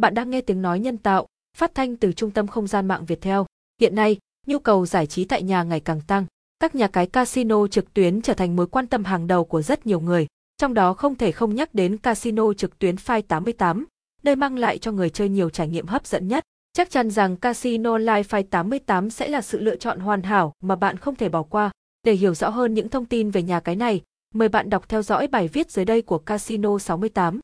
Bạn đang nghe tiếng nói nhân tạo, phát thanh từ trung tâm không gian mạng Việt Theo. Hiện nay, nhu cầu giải trí tại nhà ngày càng tăng. Các nhà cái casino trực tuyến trở thành mối quan tâm hàng đầu của rất nhiều người. Trong đó không thể không nhắc đến casino trực tuyến File 88, nơi mang lại cho người chơi nhiều trải nghiệm hấp dẫn nhất. Chắc chắn rằng Casino Live File 88 sẽ là sự lựa chọn hoàn hảo mà bạn không thể bỏ qua. Để hiểu rõ hơn những thông tin về nhà cái này, mời bạn đọc theo dõi bài viết dưới đây của Casino 68.